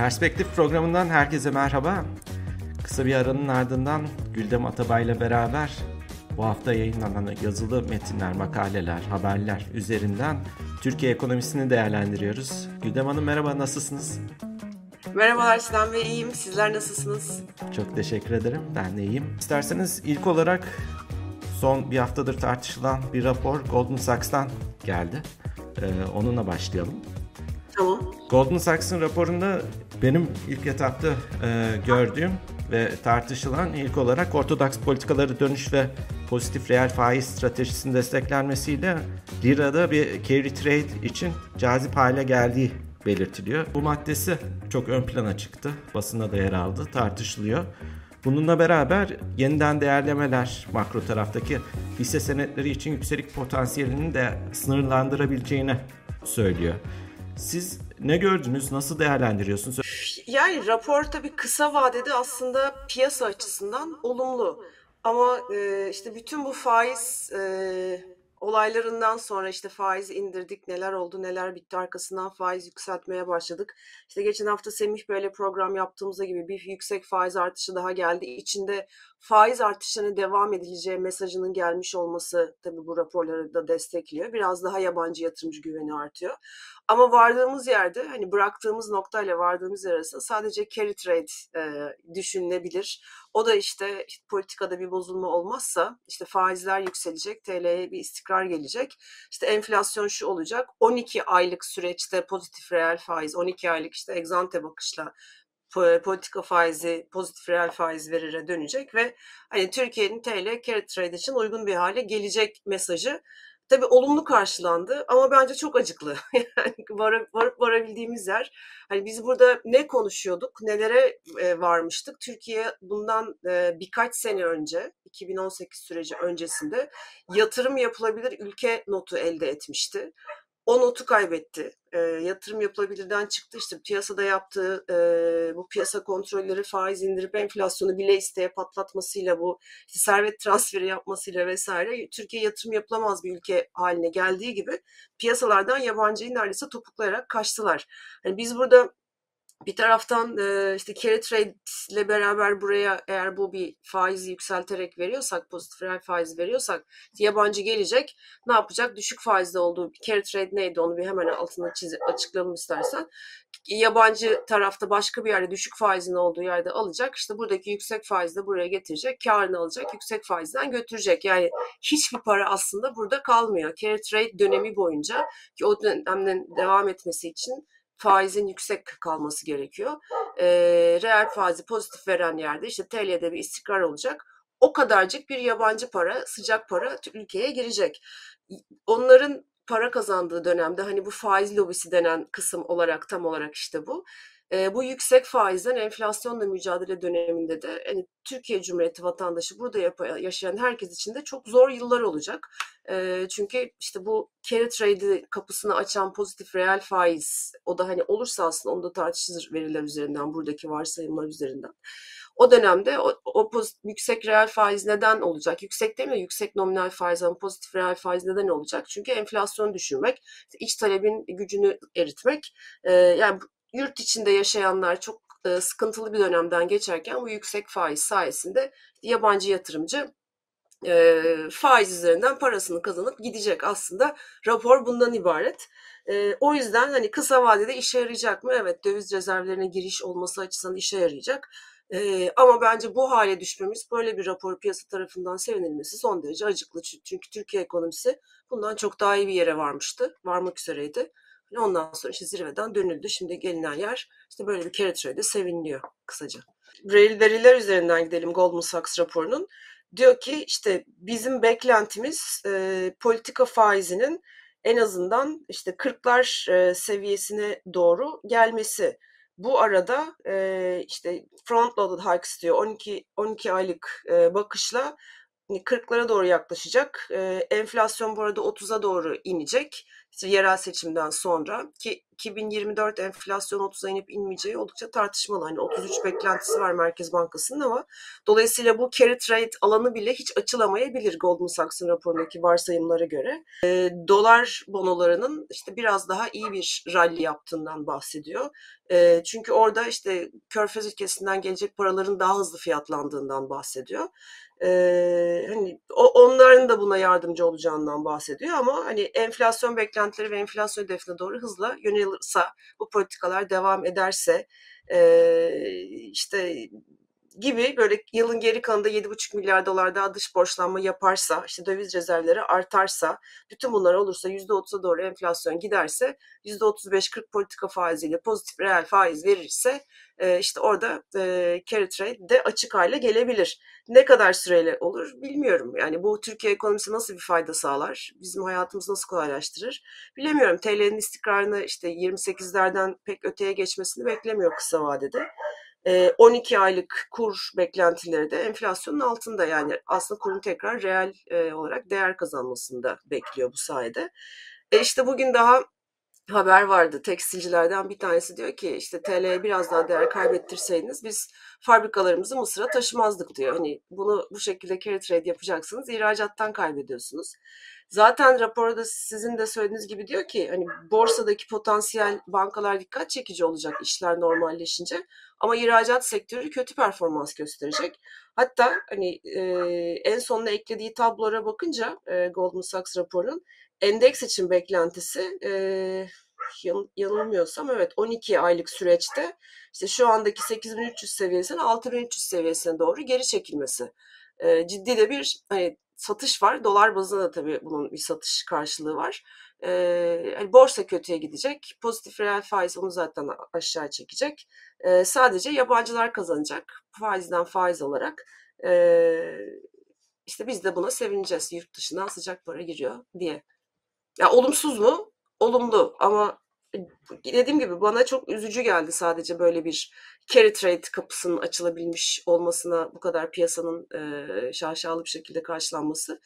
Perspektif programından herkese merhaba. Kısa bir aranın ardından Güldem Atabay ile beraber bu hafta yayınlanan yazılı metinler, makaleler, haberler üzerinden Türkiye ekonomisini değerlendiriyoruz. Güldem Hanım merhaba, nasılsınız? Merhaba Sinan Bey, iyiyim. Sizler nasılsınız? Çok teşekkür ederim, ben de iyiyim. İsterseniz ilk olarak son bir haftadır tartışılan bir rapor Goldman Sachs'tan geldi. Ee, onunla başlayalım. Tamam. Goldman Sachs'ın raporunda benim ilk etapta e, gördüğüm ve tartışılan ilk olarak ortodoks politikaları dönüş ve pozitif reel faiz stratejisinin desteklenmesiyle lirada bir carry trade için cazip hale geldiği belirtiliyor. Bu maddesi çok ön plana çıktı. Basında da yer aldı, tartışılıyor. Bununla beraber yeniden değerlemeler makro taraftaki hisse senetleri için yükselik potansiyelini de sınırlandırabileceğini söylüyor. Siz ne gördünüz? Nasıl değerlendiriyorsunuz? Yani rapor tabii kısa vadede aslında piyasa açısından olumlu. Ama e, işte bütün bu faiz e, olaylarından sonra işte faiz indirdik, neler oldu, neler bitti arkasından faiz yükseltmeye başladık. İşte geçen hafta Semih böyle program yaptığımızda gibi bir yüksek faiz artışı daha geldi. İçinde faiz artışlarına devam edileceği mesajının gelmiş olması tabii bu raporları da destekliyor. Biraz daha yabancı yatırımcı güveni artıyor. Ama vardığımız yerde hani bıraktığımız noktayla vardığımız yer arasında sadece carry trade e, düşünülebilir. O da işte, işte politikada bir bozulma olmazsa işte faizler yükselecek, TL'ye bir istikrar gelecek. İşte enflasyon şu olacak. 12 aylık süreçte pozitif reel faiz, 12 aylık işte egzante bakışla politika faizi pozitif reel faiz verire dönecek ve hani Türkiye'nin TL carry trade için uygun bir hale gelecek mesajı tabii olumlu karşılandı ama bence çok acıklı. yani varıp, varıp varabildiğimiz yer. Hani biz burada ne konuşuyorduk, nelere e, varmıştık? Türkiye bundan e, birkaç sene önce, 2018 süreci öncesinde yatırım yapılabilir ülke notu elde etmişti o notu kaybetti. E, yatırım yapılabilirden çıktı. İşte piyasada yaptığı e, bu piyasa kontrolleri faiz indirip enflasyonu bile isteye patlatmasıyla bu işte servet transferi yapmasıyla vesaire Türkiye yatırım yapılamaz bir ülke haline geldiği gibi piyasalardan yabancıyı neredeyse topuklayarak kaçtılar. Yani biz burada bir taraftan işte carry trade ile beraber buraya eğer bu bir faizi yükselterek veriyorsak, pozitif reel faiz veriyorsak yabancı gelecek. Ne yapacak? Düşük faizde olduğu carry trade neydi onu bir hemen altına çiz açıklayalım istersen. Yabancı tarafta başka bir yerde düşük faizin olduğu yerde alacak. İşte buradaki yüksek faizde buraya getirecek. Karını alacak. Yüksek faizden götürecek. Yani hiçbir para aslında burada kalmıyor. Carry trade dönemi boyunca ki o dönemden devam etmesi için faizin yüksek kalması gerekiyor. E, reel faizi pozitif veren yerde işte TL'de bir istikrar olacak. O kadarcık bir yabancı para, sıcak para ülkeye girecek. Onların para kazandığı dönemde hani bu faiz lobisi denen kısım olarak tam olarak işte bu. Bu yüksek faizden enflasyonla mücadele döneminde de yani Türkiye Cumhuriyeti vatandaşı burada yaşayan herkes için de çok zor yıllar olacak. Çünkü işte bu carry trade kapısını açan pozitif reel faiz o da hani olursa aslında onu da tartışılır veriler üzerinden buradaki varsayımlar üzerinden. O dönemde o, o pozitif, yüksek reel faiz neden olacak? Yüksek değil mi? Yüksek nominal faiz ama pozitif reel faiz neden olacak? Çünkü enflasyon düşürmek, iç talebin gücünü eritmek. E, yani yurt içinde yaşayanlar çok e, sıkıntılı bir dönemden geçerken bu yüksek faiz sayesinde yabancı yatırımcı e, faiz üzerinden parasını kazanıp gidecek aslında rapor bundan ibaret. E, o yüzden hani kısa vadede işe yarayacak mı? Evet döviz rezervlerine giriş olması açısından işe yarayacak. E, ama bence bu hale düşmemiz böyle bir rapor piyasa tarafından sevinilmesi son derece acıklı. Çünkü Türkiye ekonomisi bundan çok daha iyi bir yere varmıştı, varmak üzereydi. Ondan sonra işte zirveden dönüldü. Şimdi gelinen yer işte böyle bir trade'e seviniliyor kısaca. Veriler üzerinden gidelim Goldman Sachs raporunun. Diyor ki işte bizim beklentimiz e, politika faizinin en azından işte 40'lar e, seviyesine doğru gelmesi. Bu arada e, işte front loaded hikes diyor 12 12 aylık e, bakışla 40'lara doğru yaklaşacak. E, enflasyon bu arada 30'a doğru inecek işte yerel seçimden sonra ki 2024 enflasyon 30'a inip inmeyeceği oldukça tartışmalı. Hani 33 beklentisi var Merkez Bankası'nın ama dolayısıyla bu carry trade alanı bile hiç açılamayabilir Goldman Sachs'ın raporundaki varsayımlara göre. E, dolar bonolarının işte biraz daha iyi bir rally yaptığından bahsediyor. E, çünkü orada işte Körfez ülkesinden gelecek paraların daha hızlı fiyatlandığından bahsediyor. Ee, hani o, onların da buna yardımcı olacağından bahsediyor ama hani enflasyon beklentileri ve enflasyon hedefine doğru hızla yönelirse bu politikalar devam ederse e, işte gibi böyle yılın geri kalanında 7,5 milyar dolar daha dış borçlanma yaparsa, işte döviz rezervleri artarsa, bütün bunlar olursa %30'a doğru enflasyon giderse, %35-40 politika faiziyle pozitif reel faiz verirse e, işte orada e, carry trade de açık hale gelebilir. Ne kadar süreyle olur bilmiyorum. Yani bu Türkiye ekonomisi nasıl bir fayda sağlar? Bizim hayatımızı nasıl kolaylaştırır? Bilemiyorum. TL'nin istikrarını işte 28'lerden pek öteye geçmesini beklemiyor kısa vadede. 12 aylık kur beklentileri de enflasyonun altında yani aslında kurun tekrar reel olarak değer kazanmasını da bekliyor bu sayede. E işte bugün daha haber vardı tekstilcilerden bir tanesi diyor ki işte TL'ye biraz daha değer kaybettirseydiniz biz fabrikalarımızı Mısır'a taşımazdık diyor. Hani bunu bu şekilde carry trade yapacaksınız ihracattan kaybediyorsunuz. Zaten raporda sizin de söylediğiniz gibi diyor ki hani borsadaki potansiyel bankalar dikkat çekici olacak işler normalleşince ama ihracat sektörü kötü performans gösterecek. Hatta hani e, en sonuna eklediği tablolara bakınca e, Goldman Sachs raporunun endeks için beklentisi e, yanılmıyorsam evet 12 aylık süreçte işte şu andaki 8300 seviyesinden 6300 seviyesine doğru geri çekilmesi. E, ciddi de bir hani satış var. Dolar bazında da tabii bunun bir satış karşılığı var. E, yani borsa kötüye gidecek. Pozitif reel faiz onu zaten aşağı çekecek. E, sadece yabancılar kazanacak. Faizden faiz olarak. E, işte biz de buna sevineceğiz. Yurt dışından sıcak para giriyor diye. Ya olumsuz mu? Olumlu ama dediğim gibi bana çok üzücü geldi sadece böyle bir carry trade kapısının açılabilmiş olmasına bu kadar piyasanın e, şaşalı bir şekilde karşılanması.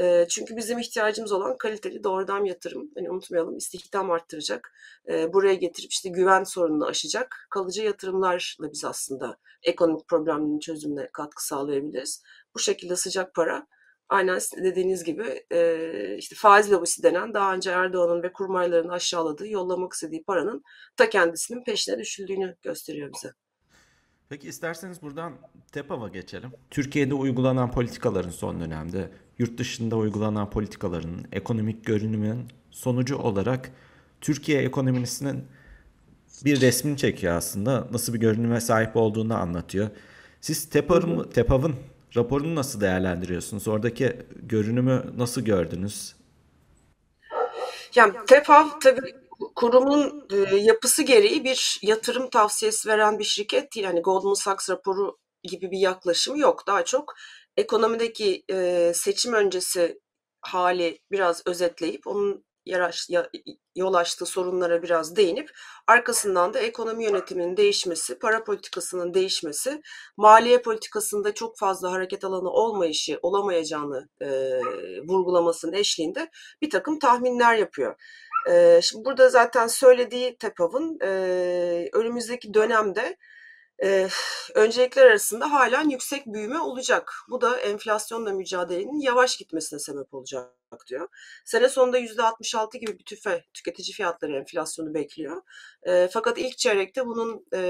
E, çünkü bizim ihtiyacımız olan kaliteli doğrudan yatırım. Hani unutmayalım istihdam arttıracak. E, buraya getirip işte güven sorununu aşacak. Kalıcı yatırımlarla biz aslında ekonomik problemlerin çözümüne katkı sağlayabiliriz. Bu şekilde sıcak para aynen dediğiniz gibi e, işte faiz lobisi denen daha önce Erdoğan'ın ve kurmayların aşağıladığı, yollamak istediği paranın ta kendisinin peşine düşüldüğünü gösteriyor bize. Peki isterseniz buradan TEPAV'a geçelim. Türkiye'de uygulanan politikaların son dönemde yurt dışında uygulanan politikaların ekonomik görünümün sonucu olarak Türkiye ekonomisinin bir resmini çekiyor aslında. Nasıl bir görünüme sahip olduğunu anlatıyor. Siz TEPAV'ın raporunu nasıl değerlendiriyorsunuz? Oradaki görünümü nasıl gördünüz? Yani TEPAV tabii kurumun e, yapısı gereği bir yatırım tavsiyesi veren bir şirket değil. Yani Goldman Sachs raporu gibi bir yaklaşımı yok. Daha çok ekonomideki e, seçim öncesi hali biraz özetleyip onun yol açtığı sorunlara biraz değinip arkasından da ekonomi yönetiminin değişmesi, para politikasının değişmesi, maliye politikasında çok fazla hareket alanı olmayışı, olamayacağını e, vurgulamasının eşliğinde bir takım tahminler yapıyor. E, şimdi burada zaten söylediği TEPAV'ın e, önümüzdeki dönemde e, öncelikler arasında halen yüksek büyüme olacak. Bu da enflasyonla mücadelenin yavaş gitmesine sebep olacak diyor. Sene sonunda %66 gibi bir tüfe tüketici fiyatları enflasyonu bekliyor. E, fakat ilk çeyrekte bunun e,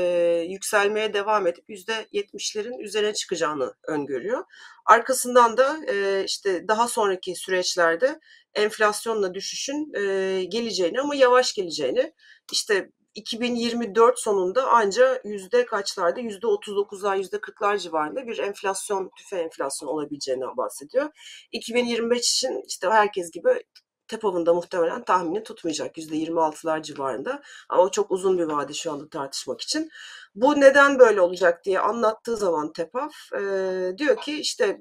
yükselmeye devam edip %70'lerin üzerine çıkacağını öngörüyor. Arkasından da e, işte daha sonraki süreçlerde enflasyonla düşüşün e, geleceğini ama yavaş geleceğini işte 2024 sonunda anca yüzde kaçlarda yüzde 39'lar yüzde 40'lar civarında bir enflasyon tüfe enflasyon olabileceğinden bahsediyor. 2025 için işte herkes gibi TEPAV'ın muhtemelen tahmini tutmayacak yüzde 26'lar civarında ama o çok uzun bir vade şu anda tartışmak için. Bu neden böyle olacak diye anlattığı zaman TEPAV e, diyor ki işte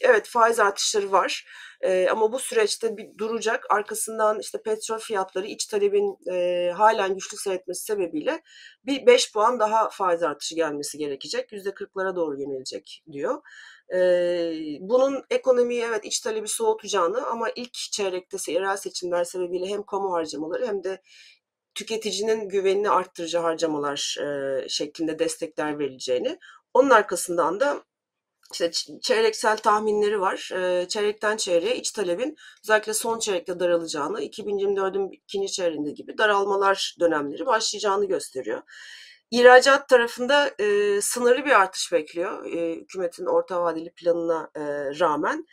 evet faiz artışları var. E, ama bu süreçte bir duracak. Arkasından işte petrol fiyatları iç talebin e, halen güçlü seyretmesi sebebiyle bir 5 puan daha faiz artışı gelmesi gerekecek. %40'lara doğru yönelecek diyor. E, bunun ekonomiyi evet iç talebi soğutacağını ama ilk çeyrekte yerel seçimler sebebiyle hem kamu harcamaları hem de tüketicinin güvenini arttırıcı harcamalar e, şeklinde destekler verileceğini, onun arkasından da işte çeyreksel tahminleri var. Çeyrekten çeyreğe iç talebin özellikle son çeyrekte daralacağını, 2024'ün ikinci çeyreğinde gibi daralmalar dönemleri başlayacağını gösteriyor. İhracat tarafında e, sınırlı bir artış bekliyor e, hükümetin orta vadeli planına e, rağmen.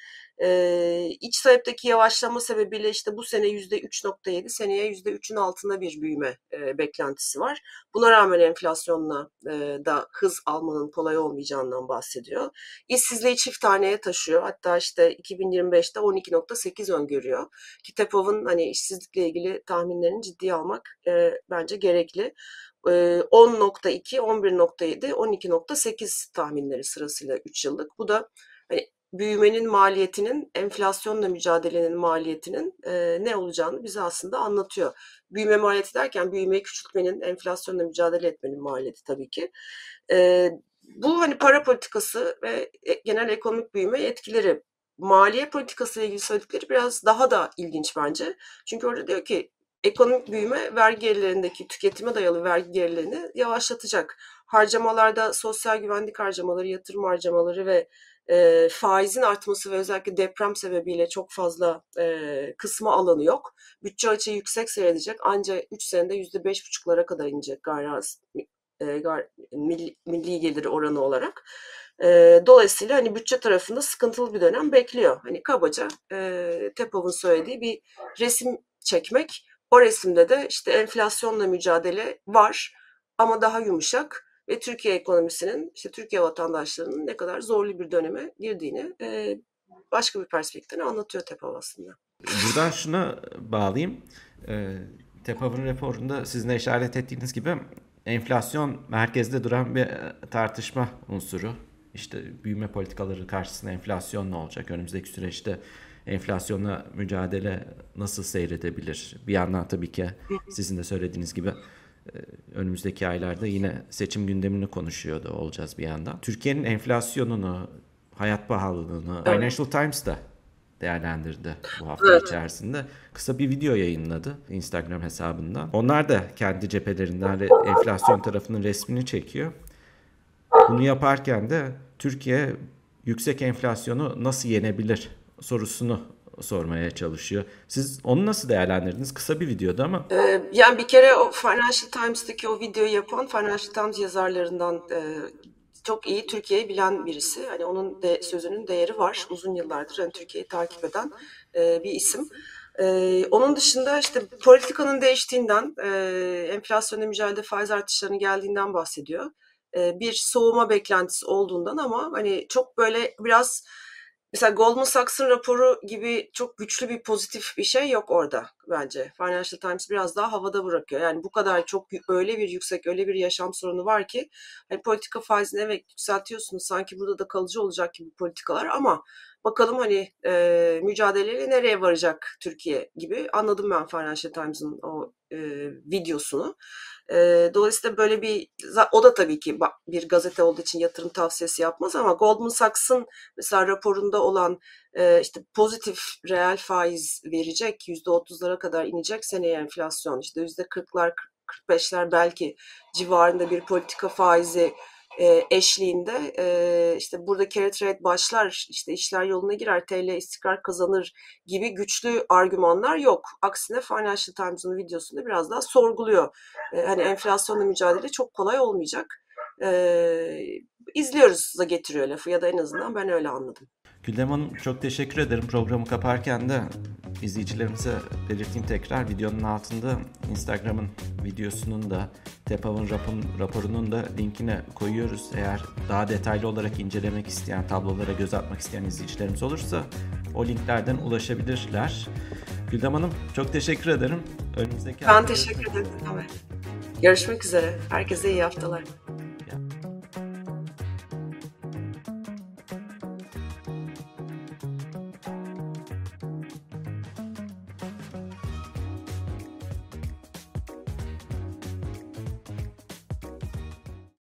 E, iç talepteki yavaşlama sebebiyle işte bu sene %3.7, seneye %3'ün altında bir büyüme e, beklentisi var. Buna rağmen enflasyonla e, da hız almanın kolay olmayacağından bahsediyor. İşsizliği çift taneye taşıyor. Hatta işte 2025'te 12.8 öngörüyor. Ki Tepov'un hani işsizlikle ilgili tahminlerini ciddiye almak e, bence gerekli. 10.2, 11.7, 12.8 tahminleri sırasıyla 3 yıllık. Bu da büyümenin maliyetinin, enflasyonla mücadelenin maliyetinin e, ne olacağını bize aslında anlatıyor. Büyüme maliyeti derken büyümeyi küçültmenin, enflasyonla mücadele etmenin maliyeti tabii ki. E, bu hani para politikası ve e, genel ekonomik büyüme etkileri. Maliye politikası ile ilgili söyledikleri biraz daha da ilginç bence. Çünkü orada diyor ki ekonomik büyüme vergi gelirlerindeki tüketime dayalı vergi gelirlerini yavaşlatacak. Harcamalarda sosyal güvenlik harcamaları, yatırım harcamaları ve e, faizin artması ve özellikle deprem sebebiyle çok fazla e, kısma alanı yok. Bütçe açığı yüksek seyredecek ancak 3 senede %5,5'lara kadar inecek gayri e, gar, milli, milli gelir oranı olarak. E, dolayısıyla hani bütçe tarafında sıkıntılı bir dönem bekliyor. Hani kabaca e, Tepov'un söylediği bir resim çekmek. O resimde de işte enflasyonla mücadele var ama daha yumuşak ve Türkiye ekonomisinin, işte Türkiye vatandaşlarının ne kadar zorlu bir döneme girdiğini e, başka bir perspektiften anlatıyor TEPAV aslında. Buradan şuna bağlayayım. E, TEPAV'ın raporunda sizin de işaret ettiğiniz gibi enflasyon merkezde duran bir e, tartışma unsuru. İşte büyüme politikaları karşısında enflasyon ne olacak? Önümüzdeki süreçte enflasyonla mücadele nasıl seyredebilir? Bir yandan tabii ki sizin de söylediğiniz gibi önümüzdeki aylarda yine seçim gündemini konuşuyordu olacağız bir yandan. Türkiye'nin enflasyonunu, hayat pahalılığını evet. Financial Times da değerlendirdi bu hafta evet. içerisinde. Kısa bir video yayınladı Instagram hesabından. Onlar da kendi cephelerinden enflasyon tarafının resmini çekiyor. Bunu yaparken de Türkiye yüksek enflasyonu nasıl yenebilir sorusunu sormaya çalışıyor. Siz onu nasıl değerlendirdiniz? Kısa bir videodu ama. Ee, yani bir kere o Financial Times'taki o videoyu yapan Financial Times yazarlarından e, çok iyi Türkiye'yi bilen birisi. Hani onun de, sözünün değeri var. Uzun yıllardır yani Türkiye'yi takip eden e, bir isim. Ee, onun dışında işte politikanın değiştiğinden, e, enflasyonla mücadele faiz artışlarının geldiğinden bahsediyor. E, bir soğuma beklentisi olduğundan ama hani çok böyle biraz Mesela Goldman Sachs'ın raporu gibi çok güçlü bir pozitif bir şey yok orada bence. Financial Times biraz daha havada bırakıyor. Yani bu kadar çok öyle bir yüksek, öyle bir yaşam sorunu var ki hani politika faizini evet yükseltiyorsunuz sanki burada da kalıcı olacak gibi politikalar ama bakalım hani e, mücadeleyle nereye varacak Türkiye gibi anladım ben Financial Times'ın o e, videosunu. E, dolayısıyla böyle bir o da tabii ki bir gazete olduğu için yatırım tavsiyesi yapmaz ama Goldman Sachs'ın mesela raporunda olan işte pozitif reel faiz verecek yüzde otuzlara kadar inecek seneye enflasyon işte yüzde kırklar 45'ler belki civarında bir politika faizi e, eşliğinde e, işte burada carry trade başlar, işte işler yoluna girer, TL istikrar kazanır gibi güçlü argümanlar yok. Aksine Financial Times'ın videosunda biraz daha sorguluyor. E, hani enflasyonla mücadele çok kolay olmayacak. E, izliyoruz da getiriyor lafı ya da en azından ben öyle anladım. Güldem Hanım çok teşekkür ederim. Programı kaparken de izleyicilerimize belirteyim tekrar videonun altında Instagram'ın videosunun da TEPAV'ın raporunun da linkine koyuyoruz. Eğer daha detaylı olarak incelemek isteyen, tablolara göz atmak isteyen izleyicilerimiz olursa o linklerden ulaşabilirler. Güldem Hanım çok teşekkür ederim. Önümüzdeki Ben teşekkür ederim. Görüşmek üzere. Herkese iyi haftalar.